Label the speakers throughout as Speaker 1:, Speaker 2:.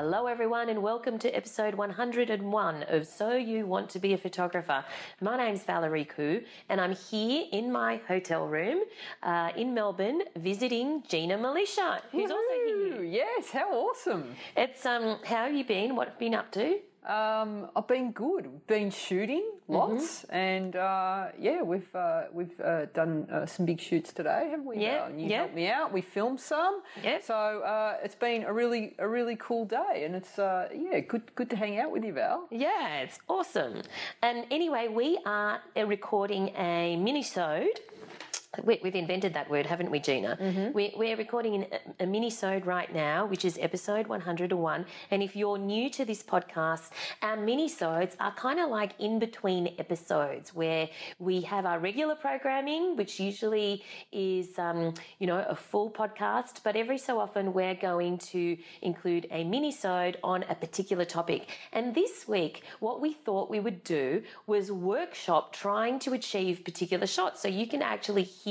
Speaker 1: Hello, everyone, and welcome to episode 101 of So You Want to Be a Photographer. My name's Valerie Khoo, and I'm here in my hotel room uh, in Melbourne visiting Gina Milicia, who's also here.
Speaker 2: Yes, how awesome.
Speaker 1: It's um, how have you been? What have you been up to?
Speaker 2: Um, I've been good. Been shooting lots,
Speaker 1: Mm-hmm.
Speaker 2: and uh, yeah, we've uh, we've uh, done uh, some big shoots today, haven't we?
Speaker 1: Yeah,
Speaker 2: Val? You
Speaker 1: yeah.
Speaker 2: helped me out. We filmed some.
Speaker 1: Yeah.
Speaker 2: So uh, it's been a really a really cool day, and it's uh, yeah good good to hang out with you, Val.
Speaker 1: Yeah, it's awesome. And anyway, we are uh, recording a mini-sode. We, we've invented that word, haven't we, Gina? We, we're recording an, a mini-sode right now, which is episode 101. And if you're new to this podcast, our mini-sodes are kind of like in between episodes where we have our regular programming, which usually is, um, you know, a full podcast, but every so often we're going to include a mini-sode on a particular topic. And this week, what we thought we would do was workshop trying to achieve particular shots. So you can actually hear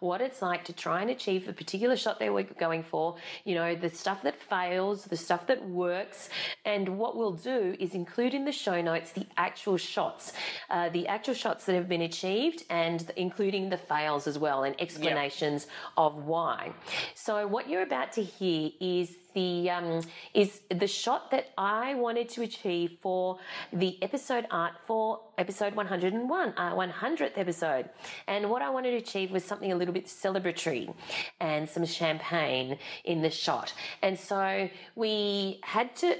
Speaker 1: what it's like to try and achieve a particular shot they were going for, you know, the stuff that fails, the stuff that works. And what we'll do is include in the show notes the actual shots, uh, the actual shots that have been achieved and including the fails as well and explanations of why. So what you're about to hear is the um, is the shot that I wanted to achieve for the episode art for episode 101, our 100th episode. And what I wanted to achieve was something a little bit celebratory and some champagne in the shot. And so we had to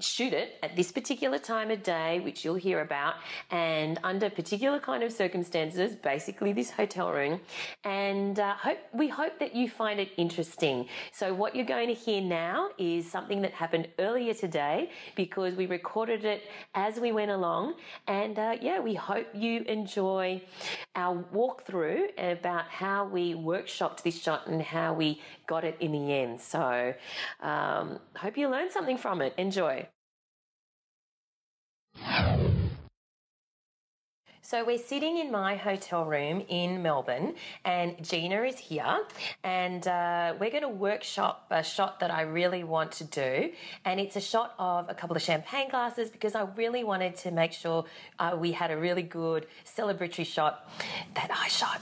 Speaker 1: shoot it at this particular time of day, which you'll hear about, and under particular kind of circumstances, basically this hotel room. And uh, hope we hope that you find it interesting. So what you're going to hear now is something that happened earlier today because we recorded it as we went along. And uh, yeah, we hope you enjoy our walkthrough about how we workshopped this shot and how we got it in the end. So um, hope you learned something from it. Enjoy. So we're sitting in my hotel room in Melbourne, and Gina is here, and uh, we're going to workshop a shot that I really want to do, and it's a shot of a couple of champagne glasses because I really wanted to make sure uh, we had a really good celebratory shot that I shot.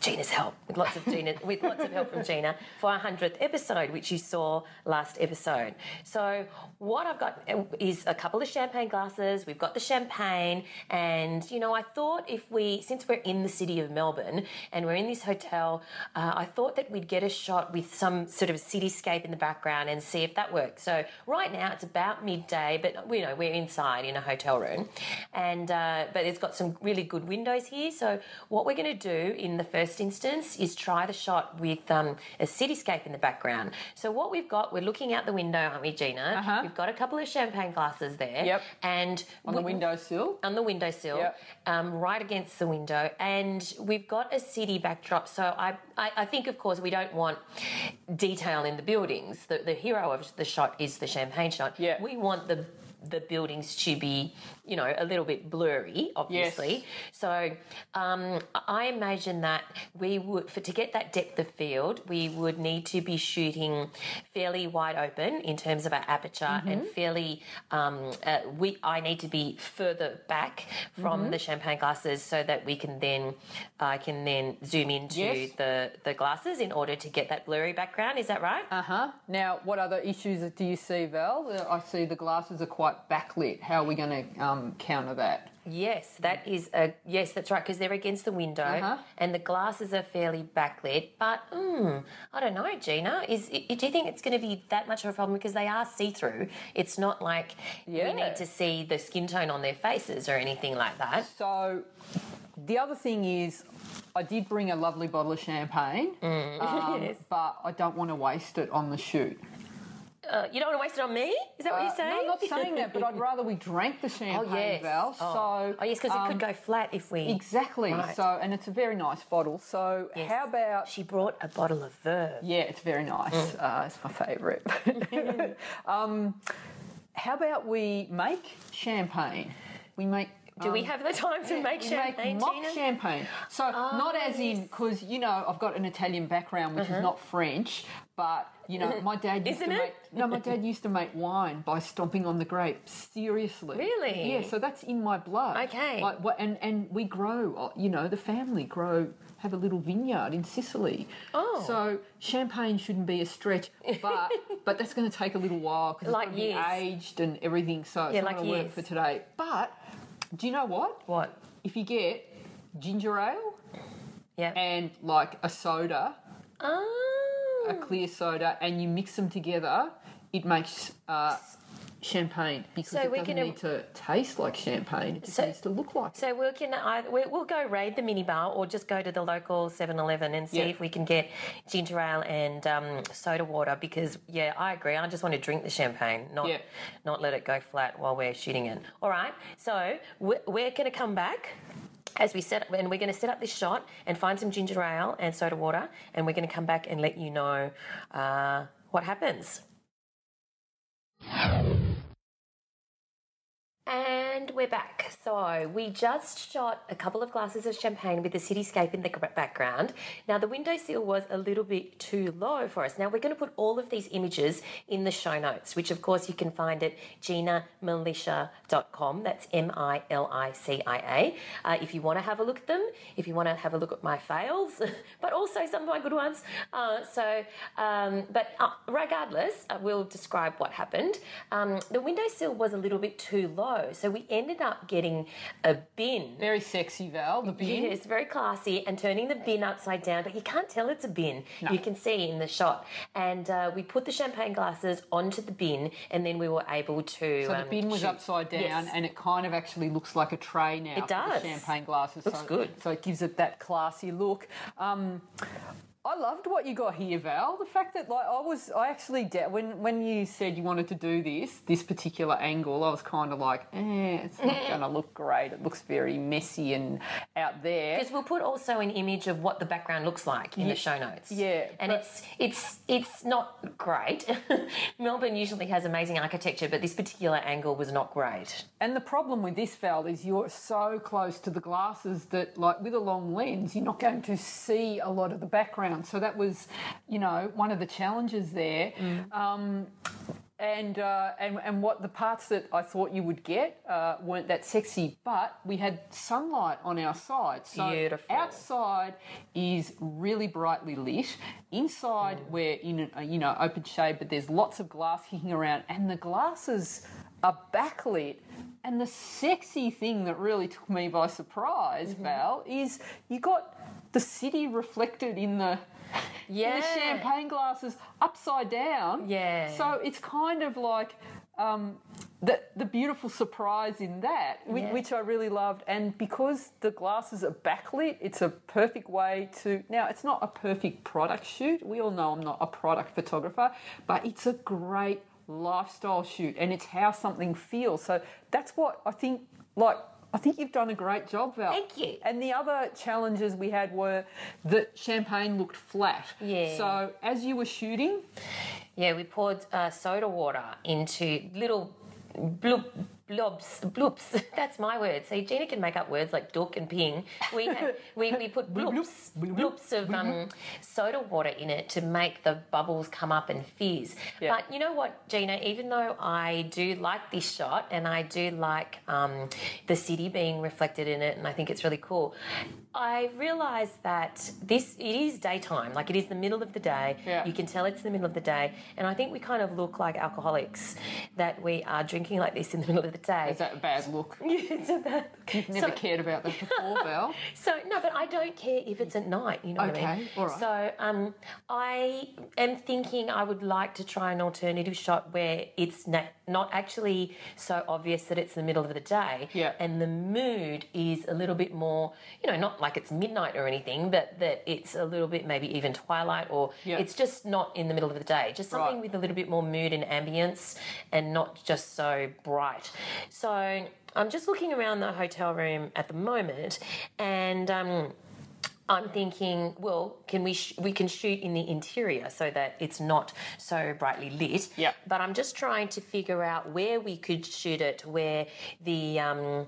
Speaker 1: Gina's help, with lots of Gina, with lots of help from Gina for our hundredth episode, which you saw last episode. So what I've got is a couple of champagne glasses. We've got the champagne, and you know, I thought if we, since we're in the city of Melbourne and we're in this hotel, uh, I thought that we'd get a shot with some sort of cityscape in the background and see if that works. So right now it's about midday, but you know we're inside in a hotel room, and uh, but it's got some really good windows here. So what we're going to do in the first instance is try the shot with um, a cityscape in the background. So what we've got, we're looking out the window, aren't we, Gina?
Speaker 2: Uh-huh.
Speaker 1: We've got a couple of champagne glasses there.
Speaker 2: Yep.
Speaker 1: And
Speaker 2: On the windowsill.
Speaker 1: on the windowsill,
Speaker 2: Yep.
Speaker 1: um, right against the window, and we've got a city backdrop. So I, I, I think, of course, we don't want detail in the buildings. The, the hero of the shot is the champagne shot.
Speaker 2: Yeah.
Speaker 1: We want the the buildings to be, you know, a little bit blurry, obviously. So um, I imagine that we would, for to get that depth of field, we would need to be shooting fairly wide open in terms of our aperture, and fairly. Um, uh, we I need to be further back from the champagne glasses so that we can then I can then zoom into
Speaker 2: Yes.
Speaker 1: the the glasses in order to get that blurry background. Is that right?
Speaker 2: Uh huh. Now, what other issues do you see, Val? Uh, I see the glasses are quite backlit. How are we going to um, counter that?
Speaker 1: Yes, that is a yes. That's right because they're against the window
Speaker 2: Uh-huh.
Speaker 1: and the glasses are fairly backlit. But mm, I don't know, Gina. Is do you think it's going to be that much of a problem because they are see through? It's not like we need to see the skin tone on their faces or anything like that.
Speaker 2: So, the other thing is, I did bring a lovely bottle of champagne, um,
Speaker 1: Yes.
Speaker 2: but I don't want to waste it on the shoot.
Speaker 1: Uh, you don't want to waste it on me? Is that what
Speaker 2: Uh,
Speaker 1: you're saying?
Speaker 2: No, I'm not saying that, but I'd rather we drank the champagne, Oh
Speaker 1: yes.
Speaker 2: Val.
Speaker 1: oh.
Speaker 2: So,
Speaker 1: oh yes, because it
Speaker 2: um,
Speaker 1: could go flat if we.
Speaker 2: Exactly.
Speaker 1: Right.
Speaker 2: So, and it's a very nice bottle. So,
Speaker 1: Yes.
Speaker 2: how about
Speaker 1: She brought a bottle of Veuve.
Speaker 2: Yeah, it's very nice.
Speaker 1: Mm.
Speaker 2: Uh, it's my favourite. um, how about we make champagne? We make.
Speaker 1: Do we
Speaker 2: um,
Speaker 1: have the time to make champagne,
Speaker 2: make mock
Speaker 1: Gina?
Speaker 2: champagne. So not as in because you know I've got an Italian background, which is not French, but you know my dad used.
Speaker 1: Isn't
Speaker 2: to
Speaker 1: it?
Speaker 2: make no, my dad used to make wine by stomping on the grapes. Seriously,
Speaker 1: Really?
Speaker 2: Yeah. So that's in my blood.
Speaker 1: Okay.
Speaker 2: Like what? And and we grow. uh, You know, the family grow. Have a little vineyard in Sicily.
Speaker 1: Oh.
Speaker 2: So champagne shouldn't be a stretch, but but that's going to take a little while because
Speaker 1: Like
Speaker 2: it's going to be aged and everything. So it's
Speaker 1: Yeah,
Speaker 2: not
Speaker 1: like
Speaker 2: going to work
Speaker 1: years.
Speaker 2: for today. But do you know what?
Speaker 1: What?
Speaker 2: if you get ginger ale
Speaker 1: Yeah.
Speaker 2: and like a soda,
Speaker 1: oh.
Speaker 2: A clear soda, and you mix them together, it makes uh, champagne because
Speaker 1: So
Speaker 2: it doesn't
Speaker 1: can-
Speaker 2: need to taste like champagne. It just
Speaker 1: So-
Speaker 2: needs to look like.
Speaker 1: So we can either, we- we'll go raid the minibar or just go to the local 7-Eleven and see
Speaker 2: Yeah.
Speaker 1: if we can get ginger ale and um, soda water because yeah, I agree. I just want to drink the champagne, not
Speaker 2: Yeah.
Speaker 1: not let it go flat while we're shooting it. All right. So we're, we're going to come back. As we set and we're going to set up this shot and find some ginger ale and soda water, and we're going to come back and let you know uh, what happens. And we're back. So we just shot a couple of glasses of champagne with the cityscape in the background. Now the windowsill was a little bit too low for us. Now we're going to put all of these images in the show notes, which of course you can find at ginamilicia.com. That's M-I-L-I-C-I-A. Uh, if you want to have a look at them, if you want to have a look at my fails, but also some of my good ones. Uh, so, um, but uh, regardless, uh, we'll describe what happened. Um, the windowsill was a little bit too low, so we ended up getting a bin.
Speaker 2: Very sexy, Val. The bin.
Speaker 1: Yeah, it's very classy, and turning the bin upside down, but you can't tell it's a bin. You can see in the shot. And uh, we put the champagne glasses onto the bin, and then we were able to.
Speaker 2: So the
Speaker 1: um,
Speaker 2: bin was
Speaker 1: shoot.
Speaker 2: upside down,
Speaker 1: Yes.
Speaker 2: and it kind of actually looks like a tray now.
Speaker 1: It
Speaker 2: the
Speaker 1: does.
Speaker 2: champagne glasses.
Speaker 1: Looks
Speaker 2: so,
Speaker 1: good.
Speaker 2: So it gives it that classy look. Um, I loved what you got here, Val. The fact that like I was, I actually da- when when you said you wanted to do this this particular angle, I was kind of like, eh, it's not going to look great. It looks very messy and out there.
Speaker 1: Because we'll put also an image of what the background looks like in the show notes.
Speaker 2: yeah,
Speaker 1: and it's it's it's not great. Melbourne usually has amazing architecture, but this particular angle was not great.
Speaker 2: And the problem with this, Val, is you're so close to the glasses that, like, with a long lens, you're not going to see a lot of the background. So that was, you know, one of the challenges there. Um, and, uh, and and what the parts that I thought you would get uh, weren't that sexy, but we had sunlight on our side. So
Speaker 1: Beautiful.
Speaker 2: outside is really brightly lit. Inside we're in a you know open shade, but there's lots of glass kicking around, and the glasses are backlit. And the sexy thing that really took me by surprise,
Speaker 1: Mm-hmm.
Speaker 2: Val, is you got the city reflected in the in the champagne glasses upside down.
Speaker 1: Yeah.
Speaker 2: So it's kind of like um, the the beautiful surprise in that, which,
Speaker 1: Yeah.
Speaker 2: which I really loved. And because the glasses are backlit, it's a perfect way to. Now, it's not a perfect product shoot. We all know I'm not a product photographer, but it's a great lifestyle shoot, and it's how something feels. So that's what I think. Like. I think you've done a great job, Val.
Speaker 1: Thank you.
Speaker 2: And the other challenges we had were that champagne looked flat.
Speaker 1: Yeah.
Speaker 2: So as you were shooting,
Speaker 1: Yeah, we poured uh, soda water into little blue blobs, bloops. That's my word. So Gina can make up words like dook and ping. We had, we, we put bloops, bloops of um, soda water in it to make the bubbles come up and fizz.
Speaker 2: Yeah.
Speaker 1: But you know what, Gina? Even though I do like this shot and I do like um, the city being reflected in it, and I think it's really cool. I realised that this it is daytime, like it is the middle of the day.
Speaker 2: Yeah.
Speaker 1: You can tell it's the middle of the day, and I think we kind of look like alcoholics that we are drinking like this in the middle of the day.
Speaker 2: Is that a bad look?
Speaker 1: it's a bad.
Speaker 2: You've never
Speaker 1: So-
Speaker 2: cared about that before, Val.
Speaker 1: So no, but I don't care if it's at night. You know what I mean?
Speaker 2: Okay, all right.
Speaker 1: So um, I am thinking I would like to try an alternative shot where it's na- not actually so obvious that it's the middle of the day.
Speaker 2: Yeah.
Speaker 1: And the mood is a little bit more, you know, not like it's midnight or anything, but that it's a little bit maybe even twilight or
Speaker 2: Yeah.
Speaker 1: it's just not in the middle of the day. Just something
Speaker 2: Right.
Speaker 1: with a little bit more mood and ambience and not just so bright. So I'm just looking around the hotel room at the moment and um, I'm thinking, well, can we sh- we can shoot in the interior so that it's not so brightly lit.
Speaker 2: Yeah.
Speaker 1: But I'm just trying to figure out where we could shoot it, where the um,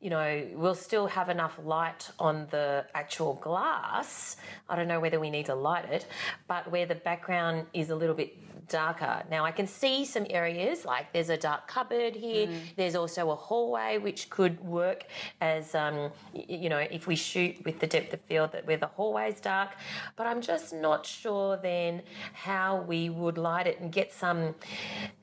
Speaker 1: you know we'll still have enough light on the actual glass. I don't know whether we need to light it, but where the background is a little bit darker. Now I can see some areas like there's a dark cupboard here. There's also a hallway which could work as um, you know if we shoot with the depth of field that where the hallway's dark. But I'm just not sure then how we would light it and get some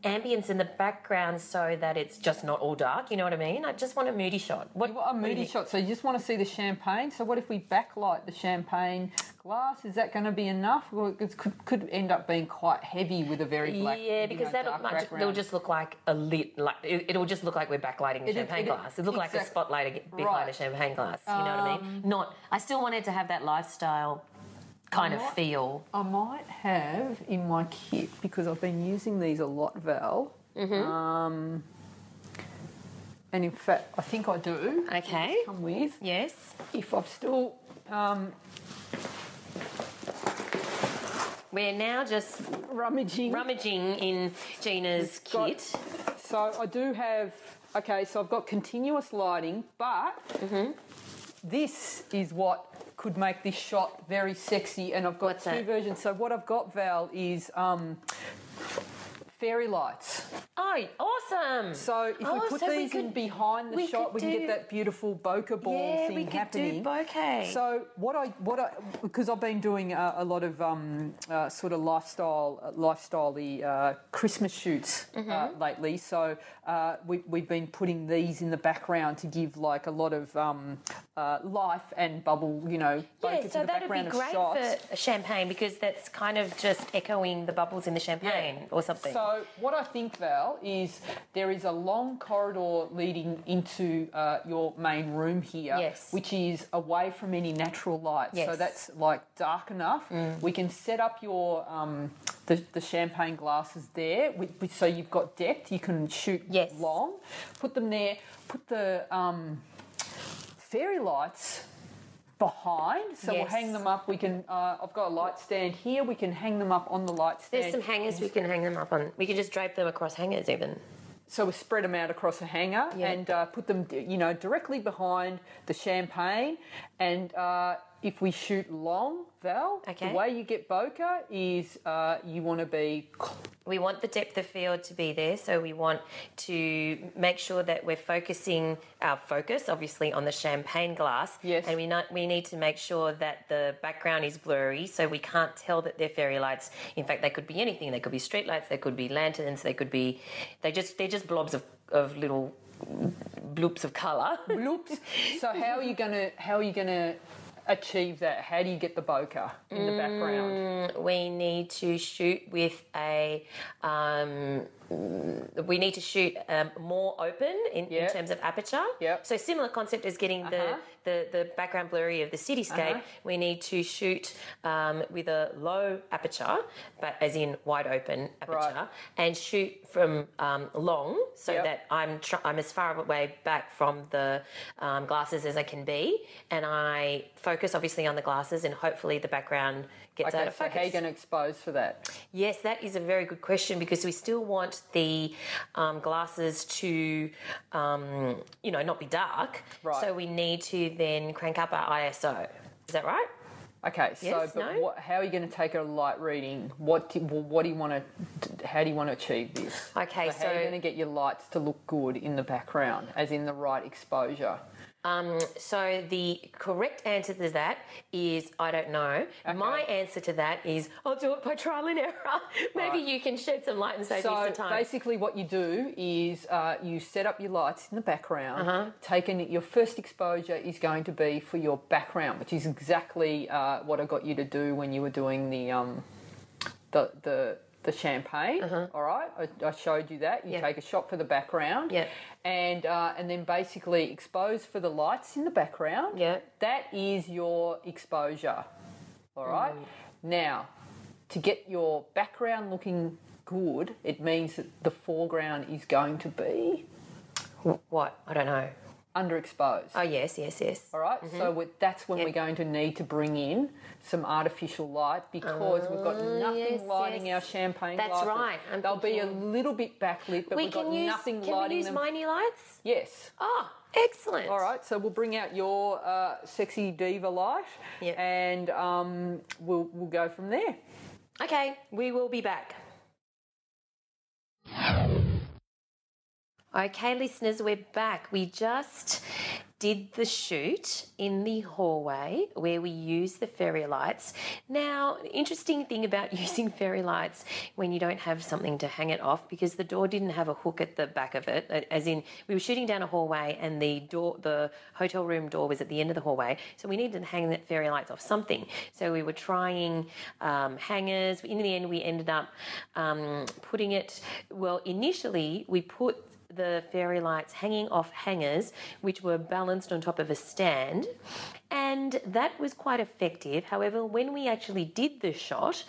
Speaker 1: ambience in the background so that it's just not all dark. You know what I mean? I just want a moody shot. What,
Speaker 2: A
Speaker 1: what do you
Speaker 2: moody shot. So you just want to see the champagne. So what if we backlight the champagne glass? Is that going to be enough? Well, it could, could end up being quite heavy with a very black.
Speaker 1: yeah,
Speaker 2: you
Speaker 1: because
Speaker 2: know,
Speaker 1: that'll much,
Speaker 2: background.
Speaker 1: it'll just look like a lit like it, it'll just look like we're backlighting a
Speaker 2: It-
Speaker 1: champagne
Speaker 2: it-
Speaker 1: glass. It'll look like a spotlight behind
Speaker 2: Right. Um,
Speaker 1: a champagne glass. You know what I mean? Not. I still wanted to have that lifestyle kind of
Speaker 2: might-
Speaker 1: feel.
Speaker 2: I might have in my kit because I've been using these a lot, Val.
Speaker 1: Mm-hmm.
Speaker 2: Um, and in fact, I think I do.
Speaker 1: Okay.
Speaker 2: Come with.
Speaker 1: Yes.
Speaker 2: If I've still um,
Speaker 1: We're now just
Speaker 2: rummaging.
Speaker 1: rummaging in Gina's
Speaker 2: got-
Speaker 1: kit.
Speaker 2: So I do have. Okay, so I've got continuous lighting, but
Speaker 1: Mm-hmm.
Speaker 2: this is what could make this shot very sexy. And I've got
Speaker 1: What's
Speaker 2: two
Speaker 1: that?
Speaker 2: versions. So what I've got, Val, is um, fairy lights.
Speaker 1: Oh, awesome!
Speaker 2: So if
Speaker 1: Oh,
Speaker 2: we put
Speaker 1: so we
Speaker 2: these in behind the shot,
Speaker 1: could
Speaker 2: we can
Speaker 1: do-
Speaker 2: get that beautiful bokeh ball
Speaker 1: yeah,
Speaker 2: thing
Speaker 1: we could
Speaker 2: happening.
Speaker 1: do bokeh.
Speaker 2: So what I what I because I've been doing uh, a lot of um, uh, sort of lifestyle uh, lifestyley uh, Christmas shoots uh,
Speaker 1: Mm-hmm.
Speaker 2: lately. So uh, we, we've been putting these in the background to give like a lot of um, uh, life and bubble, you know,
Speaker 1: yeah, so
Speaker 2: the
Speaker 1: that'd be
Speaker 2: background of
Speaker 1: great
Speaker 2: shots.
Speaker 1: for champagne because that's kind of just echoing the bubbles in the champagne or something.
Speaker 2: So what I think, Val, is there is a long corridor leading into uh, your main room here,
Speaker 1: Yes.
Speaker 2: which is away from any natural light. So
Speaker 1: Yes. Mm.
Speaker 2: that's like dark enough. We can set up your um, the, the champagne glasses there, with, with, so you've got depth. You can shoot
Speaker 1: Yes.
Speaker 2: long. Put them there. Put the um, fairy lights behind so we'll hang them up we can uh, i've got a light stand here we can hang them up on the light stand
Speaker 1: There's some hangers we can hang them up on. We can just drape them across hangers even.
Speaker 2: So we spread them out across a hanger
Speaker 1: Yeah.
Speaker 2: and uh, put them, you know, directly behind the champagne. And uh, if we shoot long, Val,
Speaker 1: Okay.
Speaker 2: the way you get bokeh is uh, you want to be
Speaker 1: We want the depth of field to be there, so we want to make sure that we're focusing our focus, obviously, on the champagne glass.
Speaker 2: Yes.
Speaker 1: And we not, we need to make sure that the background is blurry, so we can't tell that they're fairy lights. In fact, they could be anything. They could be street lights. They could be lanterns. They could be. They just they're just blobs of of little bloops of colour.
Speaker 2: bloops. so how are you gonna how are you gonna achieve that? How do you get the bokeh in the background?
Speaker 1: we need to shoot with a um, we need to shoot um, more open in, in terms of aperture.
Speaker 2: Yep.
Speaker 1: So similar concept as getting the,
Speaker 2: Uh-huh.
Speaker 1: the, the background blurry of the cityscape.
Speaker 2: Uh-huh.
Speaker 1: We need to shoot um, with a low aperture, but as in wide open aperture,
Speaker 2: Right.
Speaker 1: and shoot from um, long so
Speaker 2: Yep.
Speaker 1: that I'm tr- I'm as far away back from the um, glasses as I can be, and I focus obviously on the glasses, and hopefully the background gets out
Speaker 2: Okay,
Speaker 1: of
Speaker 2: so
Speaker 1: focus.
Speaker 2: how are you going to expose for that?
Speaker 1: Yes, that is a very good question because we still want the um, glasses to, um, you know, not be dark.
Speaker 2: Right.
Speaker 1: So we need to then crank up our ISO. Is that right?
Speaker 2: Okay, so
Speaker 1: Yes,
Speaker 2: but
Speaker 1: no?
Speaker 2: what, how are you going to take a light reading? What do, well, what do you want to? How do you want to achieve this?
Speaker 1: Okay,
Speaker 2: so, how are you going to get your lights to look good in the background, as in the right exposure?
Speaker 1: Um, so the correct answer to that is I don't know. My answer to that is I'll do it by trial and error. Maybe
Speaker 2: Right.
Speaker 1: you can shed some light and save me
Speaker 2: So
Speaker 1: some time.
Speaker 2: basically, what you do is uh, you set up your lights in the background.
Speaker 1: Uh-huh.
Speaker 2: Taking your first exposure is going to be for your background, which is exactly uh, what I got you to do when you were doing the um, the the the champagne. All right, I, I showed you that. You
Speaker 1: Uh-huh.
Speaker 2: Take a shot for the background.
Speaker 1: Yeah.
Speaker 2: And uh, and then basically expose for the lights in the background.
Speaker 1: Yeah.
Speaker 2: That is your exposure. All right.
Speaker 1: Mm.
Speaker 2: Now, to get your background looking good, it means that the foreground is going to be
Speaker 1: what? I don't know.
Speaker 2: Underexposed.
Speaker 1: Oh yes, yes, yes.
Speaker 2: all right? So with, that's when
Speaker 1: Yeah.
Speaker 2: we're going to need to bring in some artificial light because we've got nothing
Speaker 1: yes,
Speaker 2: lighting
Speaker 1: yes.
Speaker 2: our champagne
Speaker 1: That's
Speaker 2: glasses.
Speaker 1: right. I'm
Speaker 2: They'll be a little bit backlit, but
Speaker 1: We
Speaker 2: we've
Speaker 1: can
Speaker 2: got
Speaker 1: use.
Speaker 2: nothing
Speaker 1: Can
Speaker 2: lighting
Speaker 1: we use
Speaker 2: them.
Speaker 1: Miney lights?
Speaker 2: Yes.
Speaker 1: Oh, excellent.
Speaker 2: All right, so we'll bring out your uh, sexy diva light,
Speaker 1: Yep.
Speaker 2: and um, we'll we'll go from there.
Speaker 1: Okay, we will be back. Okay, listeners, we're back. We just did the shoot in the hallway where we use the fairy lights. Now, interesting thing about using fairy lights when you don't have something to hang it off, because the door didn't have a hook at the back of it, as in we were shooting down a hallway and the door, the hotel room door was at the end of the hallway, so we needed to hang the fairy lights off something. So we were trying um, hangers. In the end, we ended up um, putting it. Well, initially we put the fairy lights hanging off hangers, which were balanced on top of a stand. And that was quite effective. However, when we actually did the shot,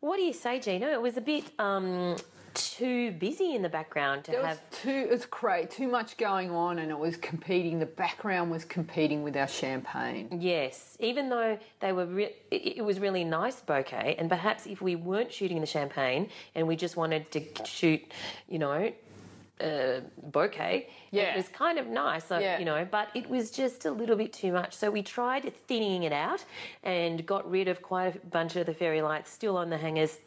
Speaker 1: what do you say, Gina? It was a bit um, too busy in the background to
Speaker 2: There
Speaker 1: have.
Speaker 2: too it's great, too much going on, and it was competing. The background was competing with our champagne.
Speaker 1: Yes, even though they were, re- it, it was really nice bokeh, and perhaps if we weren't shooting the champagne and we just wanted to shoot, you know, uh, bokeh,
Speaker 2: Yeah.
Speaker 1: it was kind of nice, like,
Speaker 2: Yeah.
Speaker 1: you know, but it was just a little bit too much. So we tried thinning it out and got rid of quite a bunch of the fairy lights still on the hangers.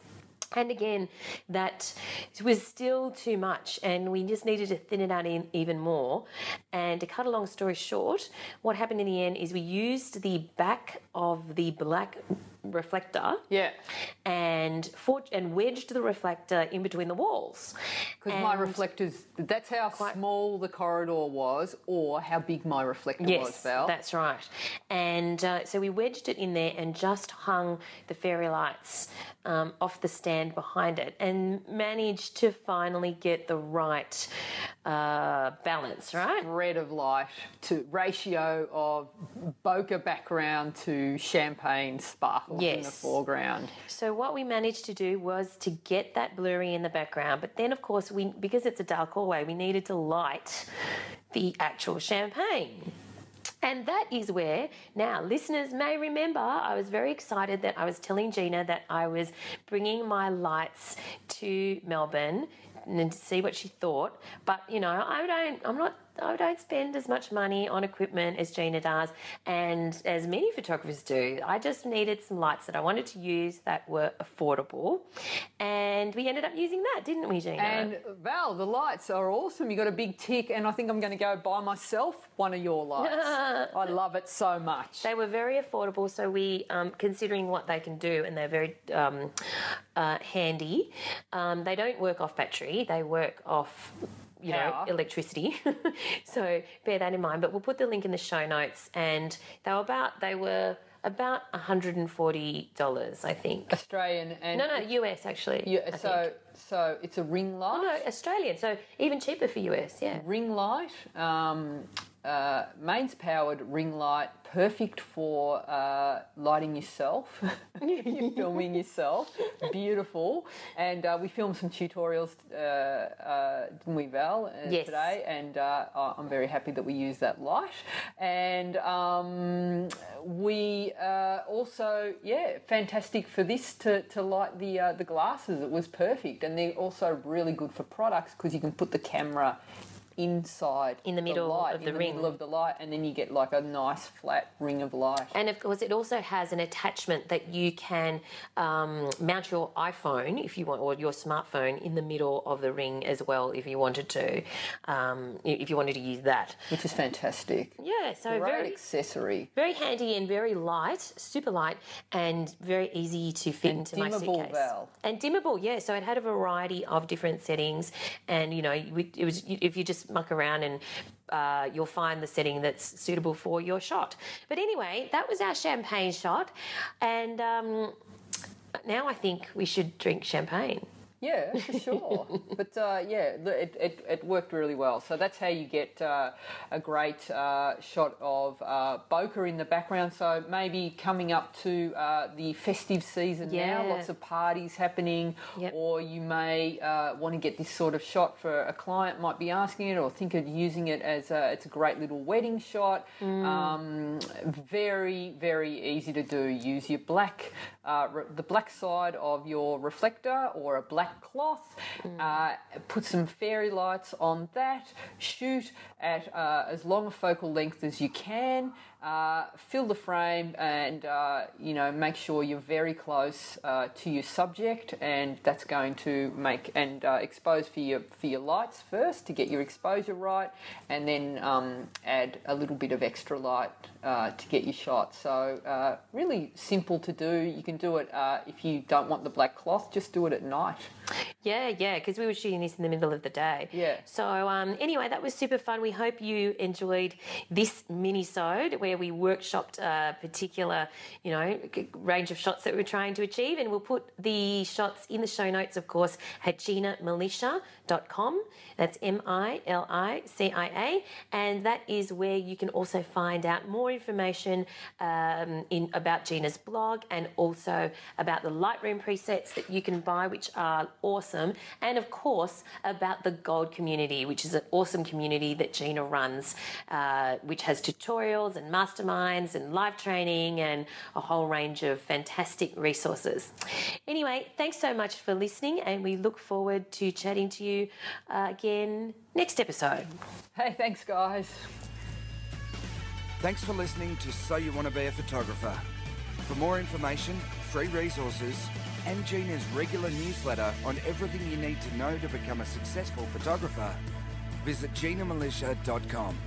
Speaker 1: And again, that was still too much, and we just needed to thin it out in even more. And to cut a long story short, what happened in the end is we used the back of the black reflector
Speaker 2: Yeah,
Speaker 1: and for, and wedged the reflector in between the walls.
Speaker 2: because my reflectors. That's how small the corridor was, or how big my reflector was,
Speaker 1: Yes,
Speaker 2: Val.
Speaker 1: that's right. And uh, so we wedged it in there and just hung the fairy lights um, off the stand behind it and managed to finally get the right uh, balance, right?
Speaker 2: Red of light to ratio of bokeh background to champagne sparkles in the foreground.
Speaker 1: So what we managed to do was to get that blurry in the background, but then of course we because it's a dark hallway, we needed to light the actual champagne. And that is where, now listeners may remember, I was very excited that I was telling Gina that I was bringing my lights to Melbourne and to see what she thought. But, you know, I don't, I'm not, I don't spend as much money on equipment as Gina does and as many photographers do. I just needed some lights that I wanted to use that were affordable. And we ended up using that, didn't we, Gina?
Speaker 2: And Val, the lights are awesome. You got a big tick, and I think I'm going to go buy myself one of your lights. I love it so much.
Speaker 1: They were very affordable, so we, um, considering what they can do, and they're very um, uh, handy. Um, they don't work off battery; they work off, you know, electricity. so bear that in mind. But we'll put the link in the show notes, and they were about they were about $140, I think.
Speaker 2: Australian and
Speaker 1: No, no, US actually.
Speaker 2: Yeah, so so it's a ring light.
Speaker 1: Oh, no, Australian. So even cheaper for US. Yeah.
Speaker 2: ring light. Um, uh, mains powered ring light, perfect for uh, lighting yourself. You're filming yourself. Beautiful. And uh, we filmed some tutorials, uh, uh, didn't we, Val, uh,
Speaker 1: Yes.
Speaker 2: today? And uh, I'm very happy that we use that light. And um, we uh, also, yeah, fantastic for this to, to light the uh, the glasses. It was perfect, and they're also really good for products because you can put the camera inside
Speaker 1: In the middle
Speaker 2: light,
Speaker 1: of
Speaker 2: in
Speaker 1: the
Speaker 2: the
Speaker 1: ring.
Speaker 2: middle of the light, and then you get like a nice flat ring of light.
Speaker 1: And of course, it also has an attachment that you can um, mount your iPhone if you want, or your smartphone in the middle of the ring as well, if you wanted to, um, if you wanted to use that.
Speaker 2: which is fantastic.
Speaker 1: Yeah, so
Speaker 2: Great
Speaker 1: very
Speaker 2: accessory.
Speaker 1: very handy and very light, super light, and very easy to fit
Speaker 2: And
Speaker 1: into my suitcase. And dimmable, yeah. So it had a variety of different settings, and you know, it was if you just muck around and uh, you'll find the setting that's suitable for your shot. But anyway, that was our champagne shot, and um, now I think we should drink champagne.
Speaker 2: Yeah, for sure. but uh, yeah, it, it, it worked really well. So that's how you get uh, a great uh, shot of uh, bokeh in the background. So maybe coming up to uh, the festive season now, lots of parties happening,
Speaker 1: Yep.
Speaker 2: or you may uh, want to get this sort of shot for a client might be asking it, or think of using it as a, it's a great little wedding shot. Um, very very easy to do. Use your black, uh, the black side of your reflector or a black cloth. Uh, put some fairy lights on that. Shoot at uh, as long a focal length as you can. Uh, fill the frame and uh, you know make sure you're very close uh, to your subject, and that's going to make and uh, expose for your for your lights first to get your exposure right, and then um, add a little bit of extra light uh, to get your shot. So uh, really simple to do. You can do it if you don't want the black cloth, just do it at night.
Speaker 1: Yeah, yeah, because we were shooting this in the middle of the day.
Speaker 2: Yeah.
Speaker 1: So um, anyway, that was super fun. We hope you enjoyed this mini-sode where we workshopped a particular, you know, range of shots that we we're trying to achieve. And we'll put the shots in the show notes, of course, at ginamilicia.com. That's M-I-L-I-C-I-A. And that is where you can also find out more information um, in about Gina's blog and also about the Lightroom presets that you can buy, which are awesome. And of course, about the Gold community, which is an awesome community that Gina runs, uh, which has tutorials and masterminds and live training and a whole range of fantastic resources. Anyway, thanks so much for listening, and we look forward to chatting to you uh, again next episode.
Speaker 2: Hey, thanks, guys.
Speaker 3: Thanks for listening to So You Want to Be a Photographer. For more information, free resources, and Gina's regular newsletter on everything you need to know to become a successful photographer, visit ginamilicia.com.